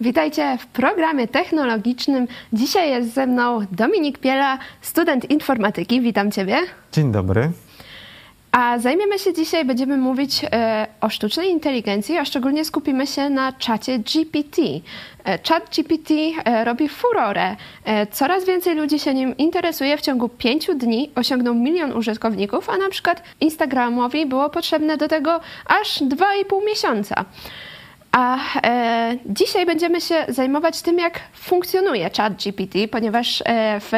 Witajcie w programie technologicznym. Dzisiaj jest ze mną Dominik Piela, student informatyki. Witam Ciebie. Dzień dobry. A zajmiemy się dzisiaj, będziemy mówić e, o sztucznej inteligencji, a szczególnie skupimy się na czacie GPT. E, Chat GPT e, robi furorę. Coraz więcej ludzi się nim interesuje. W ciągu pięciu dni osiągnął milion użytkowników, a na przykład Instagramowi było potrzebne do tego aż 2,5 miesiąca. A e, dzisiaj będziemy się zajmować tym, jak funkcjonuje ChatGPT, ponieważ e, w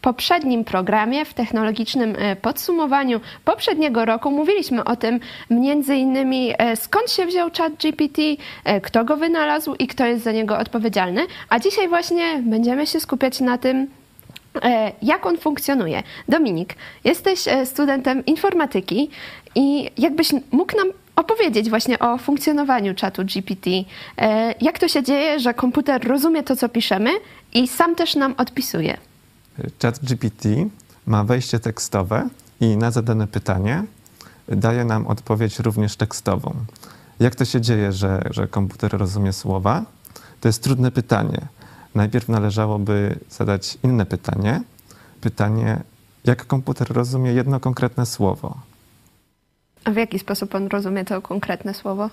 poprzednim programie, w technologicznym e, podsumowaniu poprzedniego roku mówiliśmy o tym między innymi e, skąd się wziął ChatGPT, e, kto go wynalazł i kto jest za niego odpowiedzialny. A dzisiaj właśnie będziemy się skupiać na tym, jak on funkcjonuje. Dominik, jesteś studentem informatyki i jakbyś mógł nam opowiedzieć właśnie o funkcjonowaniu czatu GPT. E, Jak to się dzieje, że komputer rozumie to, co piszemy i sam też nam odpisuje? ChatGPT ma wejście tekstowe i na zadane pytanie daje nam odpowiedź również tekstową. Jak to się dzieje, że, że komputer rozumie słowa? To jest trudne pytanie. Najpierw należałoby zadać inne pytanie. Pytanie, jak komputer rozumie jedno konkretne słowo? A w jaki sposób on rozumie to konkretne słowo?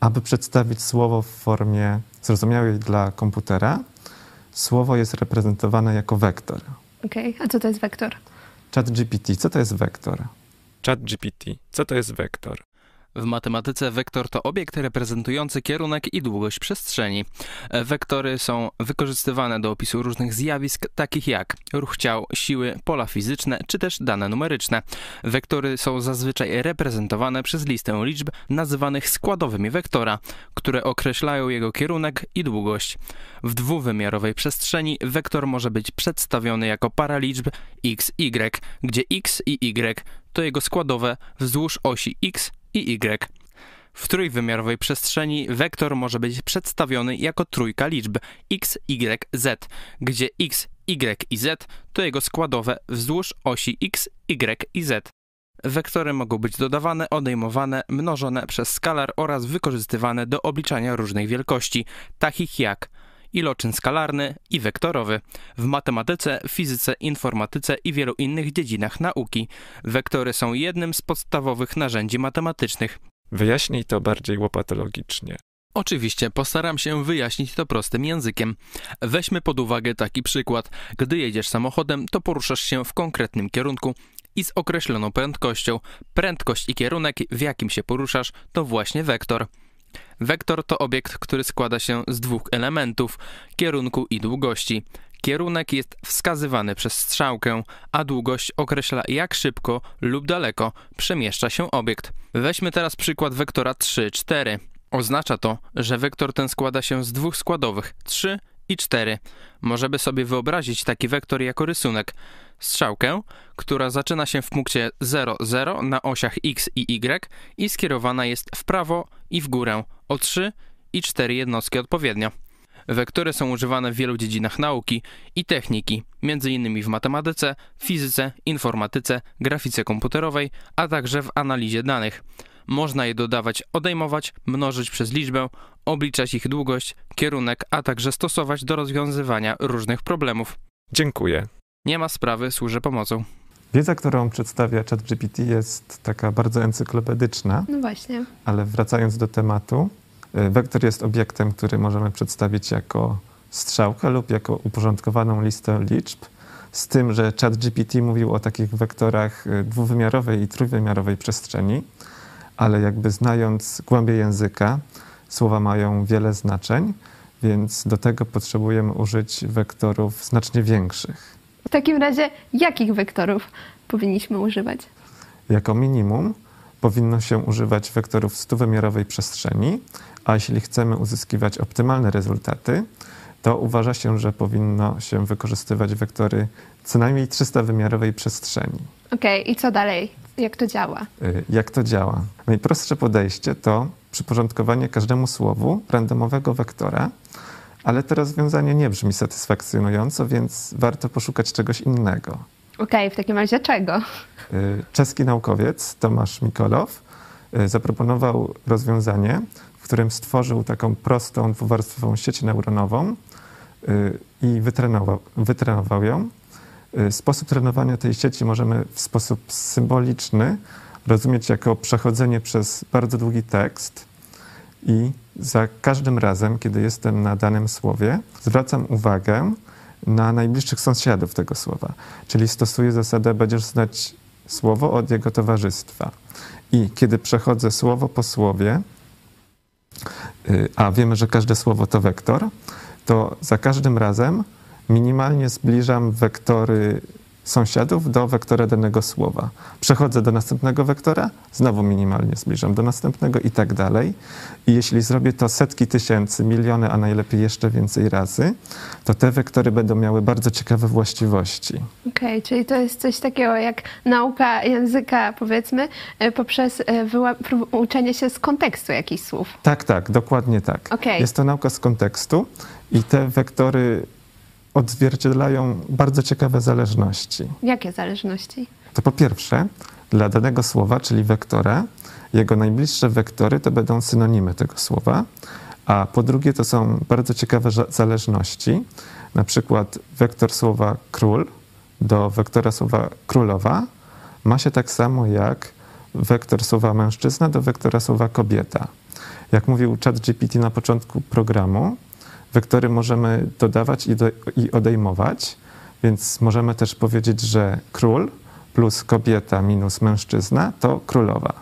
Aby przedstawić słowo w formie zrozumiałej dla komputera, słowo jest reprezentowane jako wektor. Okej, a co to jest wektor? ChatGPT, co to jest wektor? ChatGPT. Co to jest wektor? W matematyce wektor to obiekt reprezentujący kierunek i długość przestrzeni. Wektory są wykorzystywane do opisu różnych zjawisk, takich jak ruch ciał, siły, pola fizyczne czy też dane numeryczne. Wektory są zazwyczaj reprezentowane przez listę liczb nazywanych składowymi wektora, które określają jego kierunek i długość. W dwuwymiarowej przestrzeni wektor może być przedstawiony jako para liczb x, y, gdzie x i y to jego składowe wzdłuż osi x i y. W trójwymiarowej przestrzeni wektor może być przedstawiony jako trójka liczb x, y, z, gdzie x, y i z to jego składowe wzdłuż osi x, y i z. Wektory mogą być dodawane, odejmowane, mnożone przez skalar oraz wykorzystywane do obliczania różnych wielkości, takich jak iloczyn skalarny i wektorowy. W matematyce, fizyce, informatyce i wielu innych dziedzinach nauki wektory są jednym z podstawowych narzędzi matematycznych. Wyjaśnij to bardziej łopatologicznie. Oczywiście postaram się wyjaśnić to prostym językiem. Weźmy pod uwagę taki przykład. Gdy jedziesz samochodem, to poruszasz się w konkretnym kierunku i z określoną prędkością. Prędkość i kierunek, w jakim się poruszasz, to właśnie wektor. Wektor to obiekt, który składa się z dwóch elementów kierunku i długości. Kierunek jest wskazywany przez strzałkę, a długość określa jak szybko lub daleko przemieszcza się obiekt. Weźmy teraz przykład wektora 3, 4. Oznacza to, że wektor ten składa się z dwóch składowych 3 i 4. Możemy sobie wyobrazić taki wektor jako rysunek. Strzałkę, która zaczyna się w punkcie 0, 0 na osiach x i y i skierowana jest w prawo i w górę o 3 i 4 jednostki odpowiednio. Wektory są używane w wielu dziedzinach nauki i techniki, m.in. w matematyce, fizyce, informatyce, grafice komputerowej, a także w analizie danych. Można je dodawać, odejmować, mnożyć przez liczbę, obliczać ich długość, kierunek, a także stosować do rozwiązywania różnych problemów. Dziękuję. Nie ma sprawy, służę pomocą. Wiedza, którą przedstawia ChatGPT jest taka bardzo encyklopedyczna, No właśnie. ale wracając do tematu, y, wektor jest obiektem, który możemy przedstawić jako strzałkę lub jako uporządkowaną listę liczb, z tym, że ChatGPT mówił o takich wektorach y, dwuwymiarowej i trójwymiarowej przestrzeni, ale jakby znając głębię języka, słowa mają wiele znaczeń, więc do tego potrzebujemy użyć wektorów znacznie większych. W takim razie, jakich wektorów powinniśmy używać? Jako minimum powinno się używać wektorów stuwymiarowej przestrzeni, a jeśli chcemy uzyskiwać optymalne rezultaty, to uważa się, że powinno się wykorzystywać wektory co najmniej 300-wymiarowej przestrzeni. Okej, i co dalej? Jak to działa? Y, Jak to działa? Najprostsze podejście to przyporządkowanie każdemu słowu randomowego wektora, ale to rozwiązanie nie brzmi satysfakcjonująco, więc warto poszukać czegoś innego. Okej, w takim razie czego? Y, Czeski naukowiec Tomasz Mikolow y, zaproponował rozwiązanie, w którym stworzył taką prostą, dwuwarstwową sieć neuronową y, i wytrenował, wytrenował ją. Sposób trenowania tej sieci możemy w sposób symboliczny rozumieć jako przechodzenie przez bardzo długi tekst i za każdym razem, kiedy jestem na danym słowie, zwracam uwagę na najbliższych sąsiadów tego słowa. Czyli stosuję zasadę będziesz znać słowo od jego towarzystwa. I kiedy przechodzę słowo po słowie, y, a wiemy, że każde słowo to wektor, to za każdym razem minimalnie zbliżam wektory sąsiadów do wektora danego słowa. Przechodzę do następnego wektora, znowu minimalnie zbliżam do następnego i tak dalej. I jeśli zrobię to setki tysięcy, miliony, a najlepiej jeszcze więcej razy, to te wektory będą miały bardzo ciekawe właściwości. Okej, czyli to jest coś takiego jak nauka języka, powiedzmy, e, poprzez e, uczenie się z kontekstu jakichś słów. Tak, tak, dokładnie tak. Okej. Jest to nauka z kontekstu i te wektory odzwierciedlają bardzo ciekawe zależności. Jakie zależności? To po pierwsze, dla danego słowa, czyli wektora, jego najbliższe wektory to będą synonimy tego słowa, a po drugie to są bardzo ciekawe zależności. Na przykład wektor słowa król do wektora słowa królowa ma się tak samo jak wektor słowa mężczyzna do wektora słowa kobieta. Jak mówił ChatGPT na początku programu, wektory możemy dodawać i, do, i odejmować, więc możemy też powiedzieć, że król plus kobieta minus mężczyzna to królowa.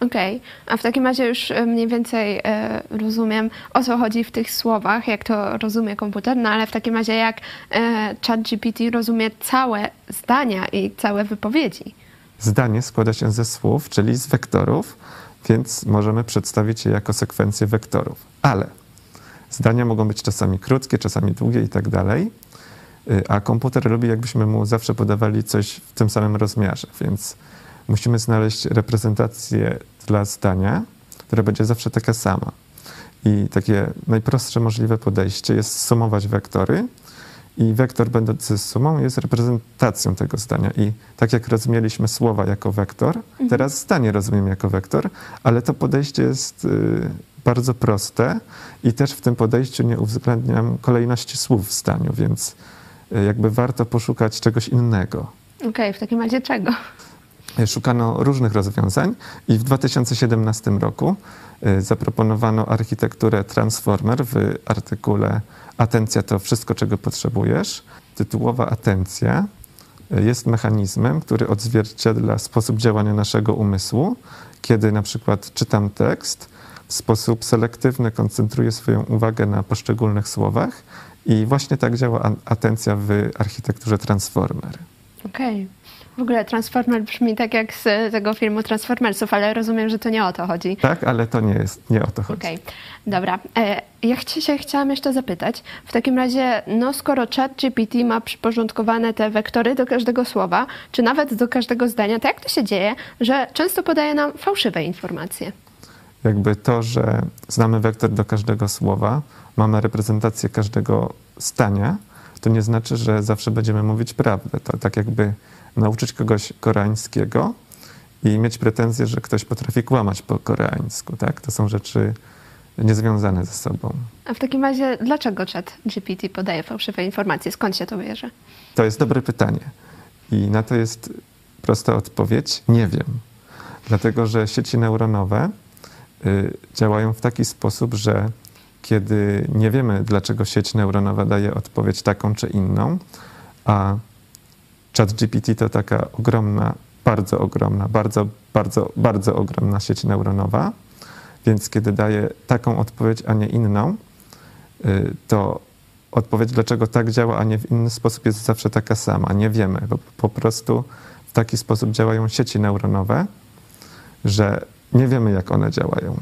Okej, a w takim razie już e, mniej więcej e, rozumiem, o co chodzi w tych słowach, jak to rozumie komputer, no ale w takim razie jak e, ChatGPT rozumie całe zdania i całe wypowiedzi. Zdanie składa się ze słów, czyli z wektorów, więc możemy przedstawić je jako sekwencję wektorów. Ale zdania mogą być czasami krótkie, czasami długie i tak dalej, y, a komputer lubi, jakbyśmy mu zawsze podawali coś w tym samym rozmiarze, więc musimy znaleźć reprezentację dla zdania, która będzie zawsze taka sama. I takie najprostsze możliwe podejście jest sumować wektory i wektor będący sumą jest reprezentacją tego zdania. I tak jak rozumieliśmy słowa jako wektor, teraz zdanie rozumiem jako wektor, ale to podejście jest y, bardzo proste i też w tym podejściu nie uwzględniam kolejności słów w zdaniu, więc y, jakby warto poszukać czegoś innego. Okej, w takim razie czego? Szukano różnych rozwiązań i w 2017 roku y, zaproponowano architekturę Transformer w artykule Atencja to wszystko, czego potrzebujesz. Tytułowa atencja y, jest mechanizmem, który odzwierciedla sposób działania naszego umysłu. Kiedy na przykład czytam tekst, w sposób selektywny koncentruję swoją uwagę na poszczególnych słowach i właśnie tak działa atencja w architekturze Transformer. Okej. W ogóle Transformer brzmi tak jak z tego filmu Transformersów, ale rozumiem, że to nie o to chodzi. Tak, ale to nie jest, nie o to chodzi. Okej, dobra. E, ja się chciałam jeszcze zapytać, w takim razie, no skoro ChatGPT ma przyporządkowane te wektory do każdego słowa, czy nawet do każdego zdania, to jak to się dzieje, że często podaje nam fałszywe informacje? Jakby to, że znamy wektor do każdego słowa, mamy reprezentację każdego zdania, to nie znaczy, że zawsze będziemy mówić prawdę. To tak jakby nauczyć kogoś koreańskiego i mieć pretensję, że ktoś potrafi kłamać po koreańsku. Tak? To są rzeczy niezwiązane ze sobą. A w takim razie, dlaczego ChatGPT podaje fałszywe informacje? Skąd się to bierze? To jest dobre pytanie. I na to jest prosta odpowiedź: nie wiem. Dlatego, że sieci neuronowe działają w taki sposób, że kiedy nie wiemy, dlaczego sieć neuronowa daje odpowiedź taką czy inną, a ChatGPT to taka ogromna, bardzo ogromna, bardzo, bardzo, bardzo ogromna sieć neuronowa, więc kiedy daje taką odpowiedź, a nie inną, y, to odpowiedź, dlaczego tak działa, a nie w inny sposób, jest zawsze taka sama. Nie wiemy, bo po prostu w taki sposób działają sieci neuronowe, że nie wiemy, jak one działają.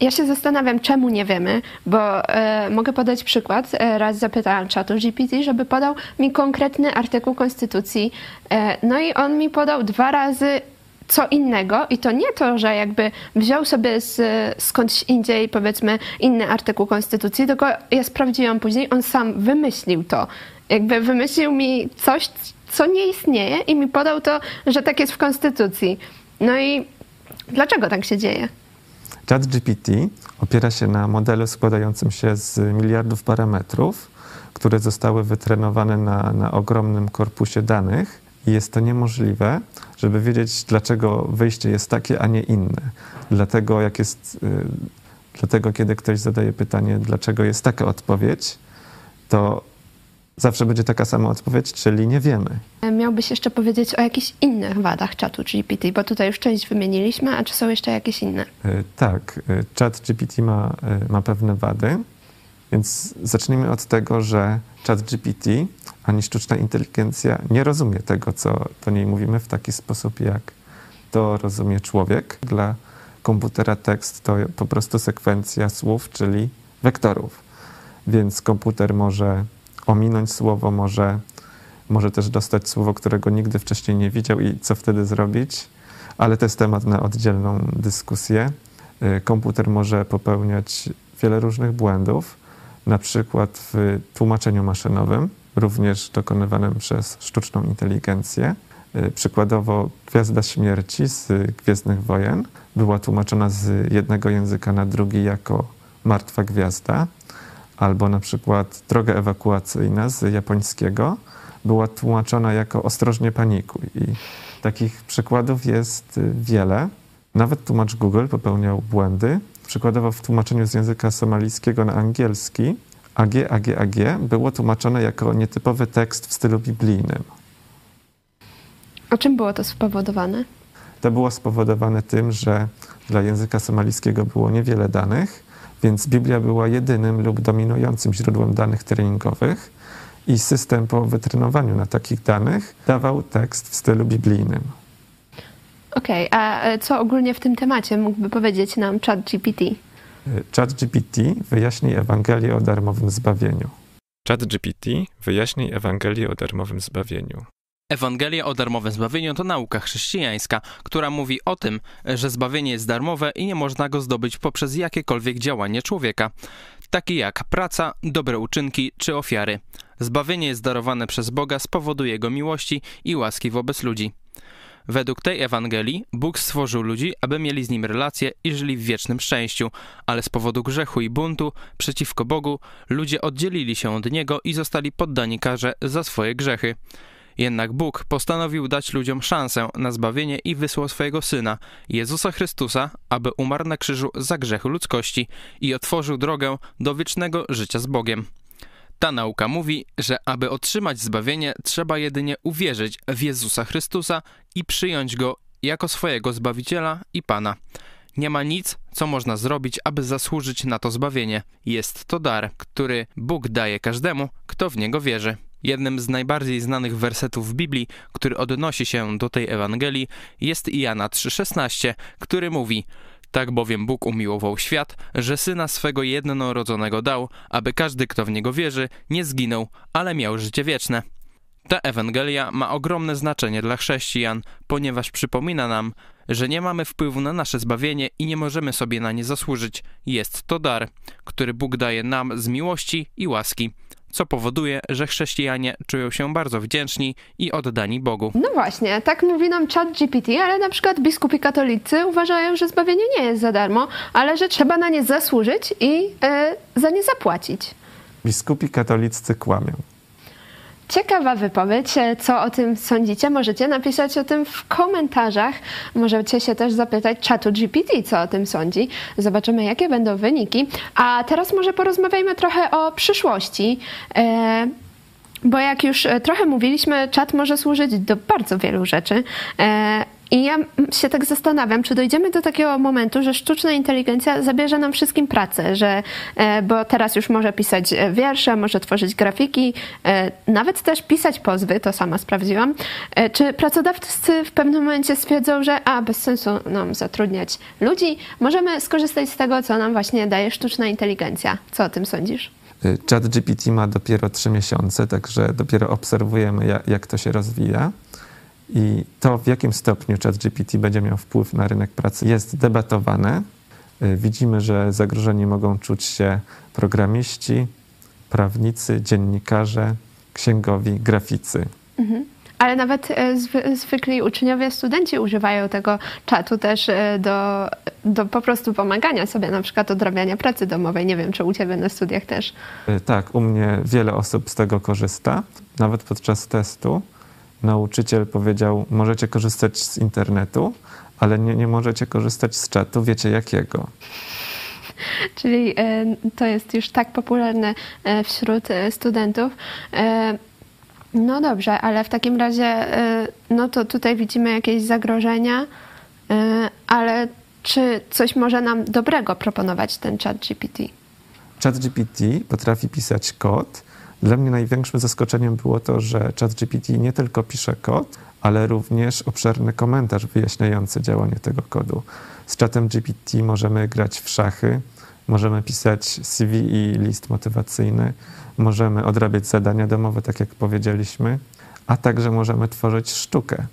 Ja się zastanawiam, czemu nie wiemy, bo e, mogę podać przykład. E, raz zapytałam czatu GPT, żeby podał mi konkretny artykuł Konstytucji. E, no i on mi podał dwa razy co innego i to nie to, że jakby wziął sobie z, skądś indziej powiedzmy inny artykuł Konstytucji, tylko ja sprawdziłam później, on sam wymyślił to. Jakby wymyślił mi coś, co nie istnieje i mi podał to, że tak jest w Konstytucji. No i Dlaczego tak się dzieje? ChatGPT opiera się na modelu składającym się z miliardów parametrów, które zostały wytrenowane na, na ogromnym korpusie danych i jest to niemożliwe, żeby wiedzieć, dlaczego wyjście jest takie, a nie inne. Dlatego, jak jest, y, dlatego kiedy ktoś zadaje pytanie, dlaczego jest taka odpowiedź, to zawsze będzie taka sama odpowiedź, czyli nie wiemy. Miałbyś jeszcze powiedzieć o jakichś innych wadach czatu GPT, bo tutaj już część wymieniliśmy, a czy są jeszcze jakieś inne? Y, Tak, y, ChatGPT ma, y, ma pewne wady, więc zacznijmy od tego, że ChatGPT ani sztuczna inteligencja nie rozumie tego, co do niej mówimy w taki sposób, jak to rozumie człowiek. Dla komputera tekst to po prostu sekwencja słów, czyli wektorów. Więc komputer może ominąć słowo, może, może też dostać słowo, którego nigdy wcześniej nie widział i co wtedy zrobić, ale to jest temat na oddzielną dyskusję. Y, Komputer może popełniać wiele różnych błędów, na przykład w tłumaczeniu maszynowym, również dokonywanym przez sztuczną inteligencję. Y, Przykładowo Gwiazda Śmierci z Gwiezdnych Wojen była tłumaczona z jednego języka na drugi jako Martwa Gwiazda, albo na przykład Droga Ewakuacyjna z japońskiego była tłumaczona jako Ostrożnie panikuj. I takich przykładów jest y, wiele. Nawet tłumacz Google popełniał błędy. Przykładowo w tłumaczeniu z języka somalijskiego na angielski AG, AG, AG było tłumaczone jako nietypowy tekst w stylu biblijnym. O czym było to spowodowane? To było spowodowane tym, że dla języka somalijskiego było niewiele danych, więc Biblia była jedynym lub dominującym źródłem danych treningowych i system po wytrenowaniu na takich danych dawał tekst w stylu biblijnym. Okej, a e, co ogólnie w tym temacie mógłby powiedzieć nam ChatGPT? ChatGPT wyjaśni Ewangelię o darmowym zbawieniu. ChatGPT wyjaśni Ewangelię o darmowym zbawieniu. Ewangelia o darmowym zbawieniu to nauka chrześcijańska, która mówi o tym, że zbawienie jest darmowe i nie można go zdobyć poprzez jakiekolwiek działanie człowieka, takie jak praca, dobre uczynki czy ofiary. Zbawienie jest darowane przez Boga z powodu Jego miłości i łaski wobec ludzi. Według tej Ewangelii Bóg stworzył ludzi, aby mieli z Nim relacje i żyli w wiecznym szczęściu, ale z powodu grzechu i buntu przeciwko Bogu ludzie oddzielili się od Niego i zostali poddani karze za swoje grzechy. Jednak Bóg postanowił dać ludziom szansę na zbawienie i wysłał swojego Syna, Jezusa Chrystusa, aby umarł na krzyżu za grzechy ludzkości i otworzył drogę do wiecznego życia z Bogiem. Ta nauka mówi, że aby otrzymać zbawienie, trzeba jedynie uwierzyć w Jezusa Chrystusa i przyjąć Go jako swojego Zbawiciela i Pana. Nie ma nic, co można zrobić, aby zasłużyć na to zbawienie. Jest to dar, który Bóg daje każdemu, kto w Niego wierzy. Jednym z najbardziej znanych wersetów w Biblii, który odnosi się do tej Ewangelii, jest Jana 3,16, który mówi Tak bowiem Bóg umiłował świat, że Syna swego jednorodzonego dał, aby każdy, kto w Niego wierzy, nie zginął, ale miał życie wieczne. Ta Ewangelia ma ogromne znaczenie dla chrześcijan, ponieważ przypomina nam, że nie mamy wpływu na nasze zbawienie i nie możemy sobie na nie zasłużyć. Jest to dar, który Bóg daje nam z miłości i łaski, co powoduje, że chrześcijanie czują się bardzo wdzięczni i oddani Bogu. No właśnie, tak mówi nam ChatGPT, ale na przykład biskupi katolicy uważają, że zbawienie nie jest za darmo, ale że trzeba na nie zasłużyć i e, za nie zapłacić. Biskupi katoliccy kłamią. Ciekawa wypowiedź. E, Co o tym sądzicie? Możecie napisać o tym w komentarzach. Możecie się też zapytać czatu GPT, co o tym sądzi. Zobaczymy, jakie będą wyniki. A teraz może porozmawiajmy trochę o przyszłości. E, bo jak już e, trochę mówiliśmy, czat może służyć do bardzo wielu rzeczy. I ja się tak zastanawiam, czy dojdziemy do takiego momentu, że sztuczna inteligencja zabierze nam wszystkim pracę, że, e, bo teraz już może pisać e, wiersze, może tworzyć grafiki, e, nawet też pisać pozwy, to sama sprawdziłam. Czy pracodawcy w pewnym momencie stwierdzą, że a, bez sensu nam zatrudniać ludzi, możemy skorzystać z tego, co nam właśnie daje sztuczna inteligencja. Co o tym sądzisz? ChatGPT ma dopiero trzy miesiące, także dopiero obserwujemy, jak to się rozwija. I to, w jakim stopniu ChatGPT będzie miał wpływ na rynek pracy, jest debatowane. Y, Widzimy, że zagrożeni mogą czuć się programiści, prawnicy, dziennikarze, księgowi, graficy. Mhm. Ale nawet e, zwy, zwykli uczniowie, studenci używają tego czatu też e, do, do po prostu pomagania sobie, na przykład odrabiania pracy domowej. Nie wiem, czy u Ciebie na studiach też. Y, Tak, u mnie wiele osób z tego korzysta. Nawet podczas testu nauczyciel powiedział, możecie korzystać z internetu, ale nie, nie możecie korzystać z czatu, wiecie jakiego. Czyli e, to jest już tak popularne e, wśród e, studentów. No dobrze, ale w takim razie, no to tutaj widzimy jakieś zagrożenia, ale czy coś może nam dobrego proponować ten chat GPT? ChatGPT potrafi pisać kod. Dla mnie największym zaskoczeniem było to, że ChatGPT nie tylko pisze kod, ale również obszerny komentarz wyjaśniający działanie tego kodu. Z chatem GPT możemy grać w szachy, możemy pisać CV i list motywacyjny, możemy odrabiać zadania domowe, tak jak powiedzieliśmy, a także możemy tworzyć sztukę.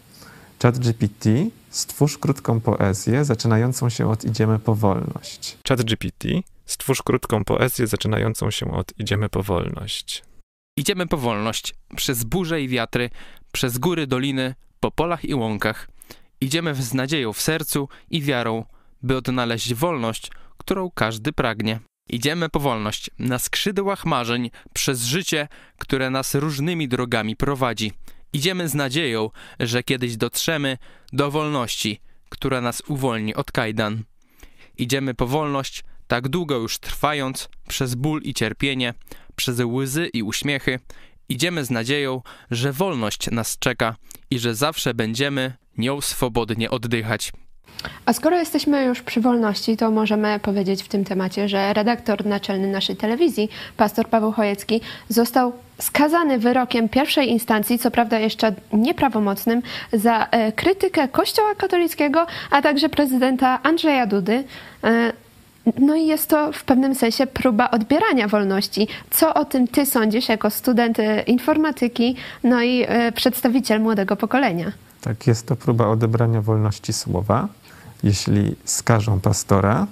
ChatGPT stwórz krótką poezję zaczynającą się od idziemy po wolność. ChatGPT, stwórz krótką poezję zaczynającą się od Idziemy po wolność. Idziemy po wolność, przez burze i wiatry, przez góry, doliny, po polach i łąkach. Idziemy z nadzieją w sercu i wiarą, by odnaleźć wolność, którą każdy pragnie. Idziemy po wolność, na skrzydłach marzeń, przez życie, które nas różnymi drogami prowadzi. Idziemy z nadzieją, że kiedyś dotrzemy do wolności, która nas uwolni od kajdan. Idziemy po wolność, tak długo już trwając, przez ból i cierpienie, przez łzy i uśmiechy. Idziemy z nadzieją, że wolność nas czeka i że zawsze będziemy nią swobodnie oddychać. A skoro jesteśmy już przy wolności, to możemy powiedzieć w tym temacie, że redaktor naczelny naszej telewizji, pastor Paweł Chojecki, został skazany wyrokiem pierwszej instancji, co prawda jeszcze nieprawomocnym, za e, krytykę Kościoła katolickiego, a także prezydenta Andrzeja Dudy. No i jest to w pewnym sensie próba odbierania wolności. Co o tym ty sądzisz jako student e, informatyki, no i e, przedstawiciel młodego pokolenia? Tak, jest to próba odebrania wolności słowa. Jeśli skażą pastora,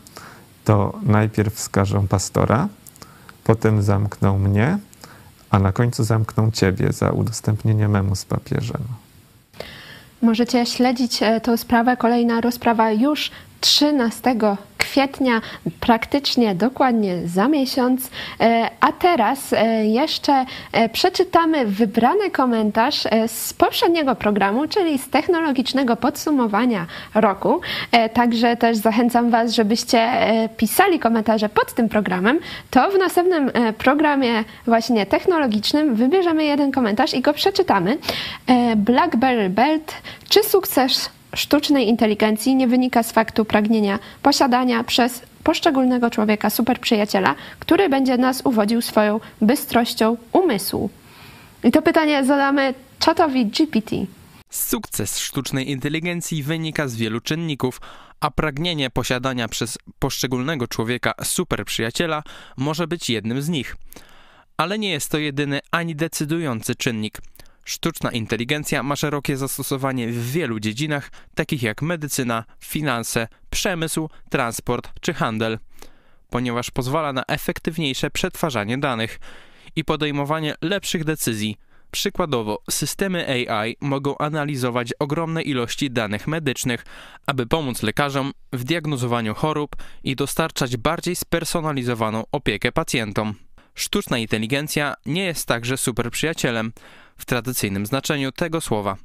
to najpierw skażą pastora, potem zamkną mnie, a na końcu zamkną ciebie za udostępnienie memu z papieżem. Możecie śledzić e, tę sprawę. Kolejna rozprawa już 13 kwietnia, praktycznie dokładnie za miesiąc. E, A teraz e, jeszcze e, przeczytamy wybrany komentarz z poprzedniego programu, czyli z technologicznego podsumowania roku. Także też zachęcam Was, żebyście pisali komentarze pod tym programem. To w następnym programie właśnie technologicznym wybierzemy jeden komentarz i go przeczytamy. Blackberry Belt, czy sukces sztucznej inteligencji nie wynika z faktu pragnienia posiadania przez poszczególnego człowieka superprzyjaciela, który będzie nas uwodził swoją bystrością umysłu. I to pytanie zadamy czatowi GPT. Sukces sztucznej inteligencji wynika z wielu czynników, a pragnienie posiadania przez poszczególnego człowieka superprzyjaciela może być jednym z nich. Ale nie jest to jedyny ani decydujący czynnik. Sztuczna inteligencja ma szerokie zastosowanie w wielu dziedzinach, takich jak medycyna, finanse, przemysł, transport czy handel, ponieważ pozwala na efektywniejsze przetwarzanie danych i podejmowanie lepszych decyzji. Przykładowo, systemy AI mogą analizować ogromne ilości danych medycznych, aby pomóc lekarzom w diagnozowaniu chorób i dostarczać bardziej spersonalizowaną opiekę pacjentom. Sztuczna inteligencja nie jest także superprzyjacielem w tradycyjnym znaczeniu tego słowa,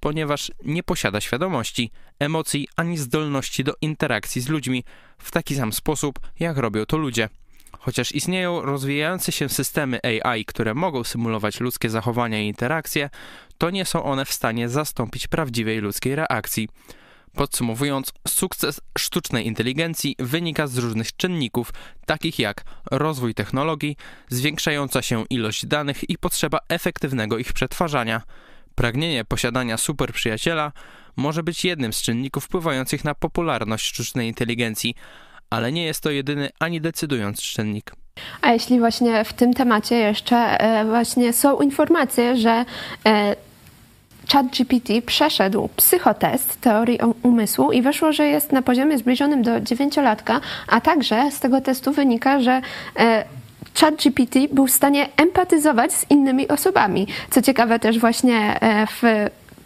ponieważ nie posiada świadomości, emocji ani zdolności do interakcji z ludźmi w taki sam sposób, jak robią to ludzie. Chociaż istnieją rozwijające się systemy AI, które mogą symulować ludzkie zachowania i interakcje, to nie są one w stanie zastąpić prawdziwej ludzkiej reakcji. Podsumowując, sukces sztucznej inteligencji wynika z różnych czynników, takich jak rozwój technologii, zwiększająca się ilość danych i potrzeba efektywnego ich przetwarzania. Pragnienie posiadania superprzyjaciela może być jednym z czynników wpływających na popularność sztucznej inteligencji, ale nie jest to jedyny ani decydujący czynnik. A jeśli właśnie w tym temacie jeszcze e, właśnie są informacje, że e, ChatGPT przeszedł psychotest teorii um- umysłu i wyszło, że jest na poziomie zbliżonym do dziewięciolatka, a także z tego testu wynika, że e, ChatGPT był w stanie empatyzować z innymi osobami. Co ciekawe też właśnie e, w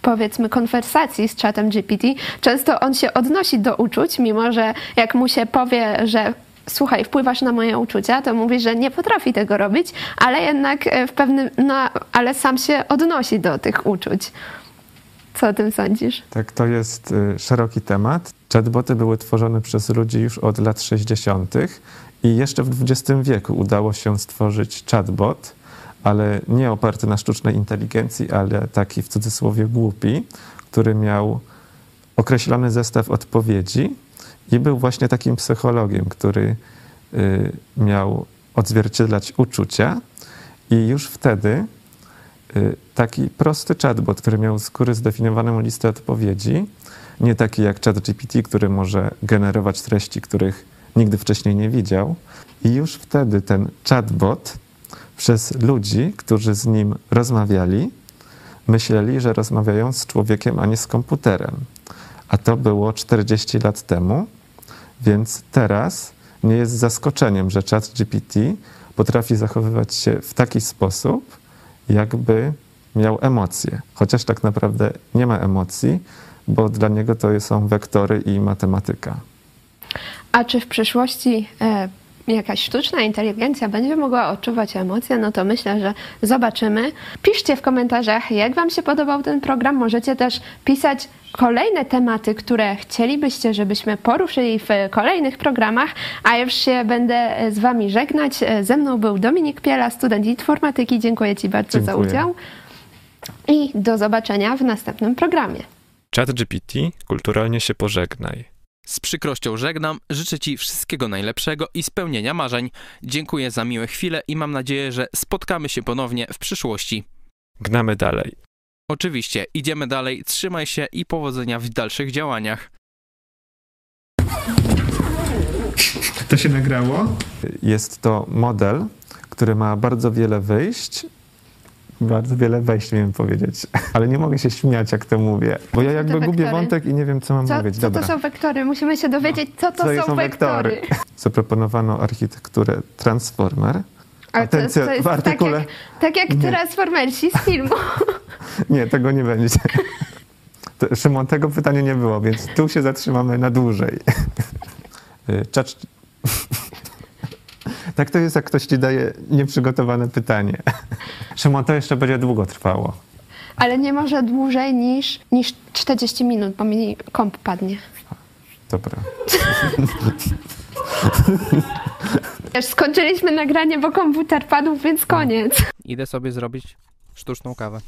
powiedzmy konwersacji z czatem GPT, często on się odnosi do uczuć, mimo że jak mu się powie, że słuchaj, wpływasz na moje uczucia, to mówi, że nie potrafi tego robić, ale jednak e, w pewnym, no, ale sam się odnosi do tych uczuć. Co o tym sądzisz? Tak, to jest y, szeroki temat. Chatboty były tworzone przez ludzi już od lat 60. i jeszcze w XX wieku udało się stworzyć chatbot, ale nie oparty na sztucznej inteligencji, ale taki w cudzysłowie głupi, który miał określony zestaw odpowiedzi i był właśnie takim psychologiem, który y, miał odzwierciedlać uczucia i już wtedy y, taki prosty chatbot, który miał z góry zdefiniowaną listę odpowiedzi, nie taki jak ChatGPT, który może generować treści, których nigdy wcześniej nie widział. I już wtedy ten chatbot przez ludzi, którzy z nim rozmawiali, myśleli, że rozmawiają z człowiekiem, a nie z komputerem. A to było 40 lat temu, więc teraz nie jest zaskoczeniem, że ChatGPT potrafi zachowywać się w taki sposób, jakby miał emocje, chociaż tak naprawdę nie ma emocji, bo dla niego to są wektory i matematyka. A czy w przyszłości e, jakaś sztuczna inteligencja będzie mogła odczuwać emocje, no to myślę, że zobaczymy. Piszcie w komentarzach, jak Wam się podobał ten program. Możecie też pisać kolejne tematy, które chcielibyście, żebyśmy poruszyli w kolejnych programach, a już się będę z Wami żegnać. Ze mną był Dominik Piela, student informatyki. Dziękuję Ci bardzo Dziękuję. za udział i do zobaczenia w następnym programie. ChatGPT, kulturalnie się pożegnaj. Z przykrością żegnam, życzę Ci wszystkiego najlepszego i spełnienia marzeń. Dziękuję za miłe chwile i mam nadzieję, że spotkamy się ponownie w przyszłości. Gnamy dalej. Oczywiście, idziemy dalej, trzymaj się i powodzenia w dalszych działaniach. To się nagrało? Jest to model, który ma bardzo wiele wyjść. Bardzo wiele wejść, miałem powiedzieć. Ale nie mogę się śmiać, jak to mówię. Bo ja jakby gubię wątek i nie wiem, co mam Co, mówić. co Dobra. to są wektory? Musimy się dowiedzieć, co to Co są, są wektory. wektory? Zaproponowano architekturę Transformer. Ale to, to jest w artykule- tak jak, tak jak. Transformersi z filmu. Nie, tego nie będzie. Szymon, tego pytania nie było, więc tu się zatrzymamy na dłużej. Y, Czacz... Tak to jest, jak ktoś ci daje nieprzygotowane pytanie. Szymon, to jeszcze będzie długo trwało. Ale nie może dłużej niż, niż 40 minut, bo mi komp padnie. Dobra. Wiesz, skończyliśmy nagranie, bo komputer padł, więc koniec. Idę sobie zrobić sztuczną kawę.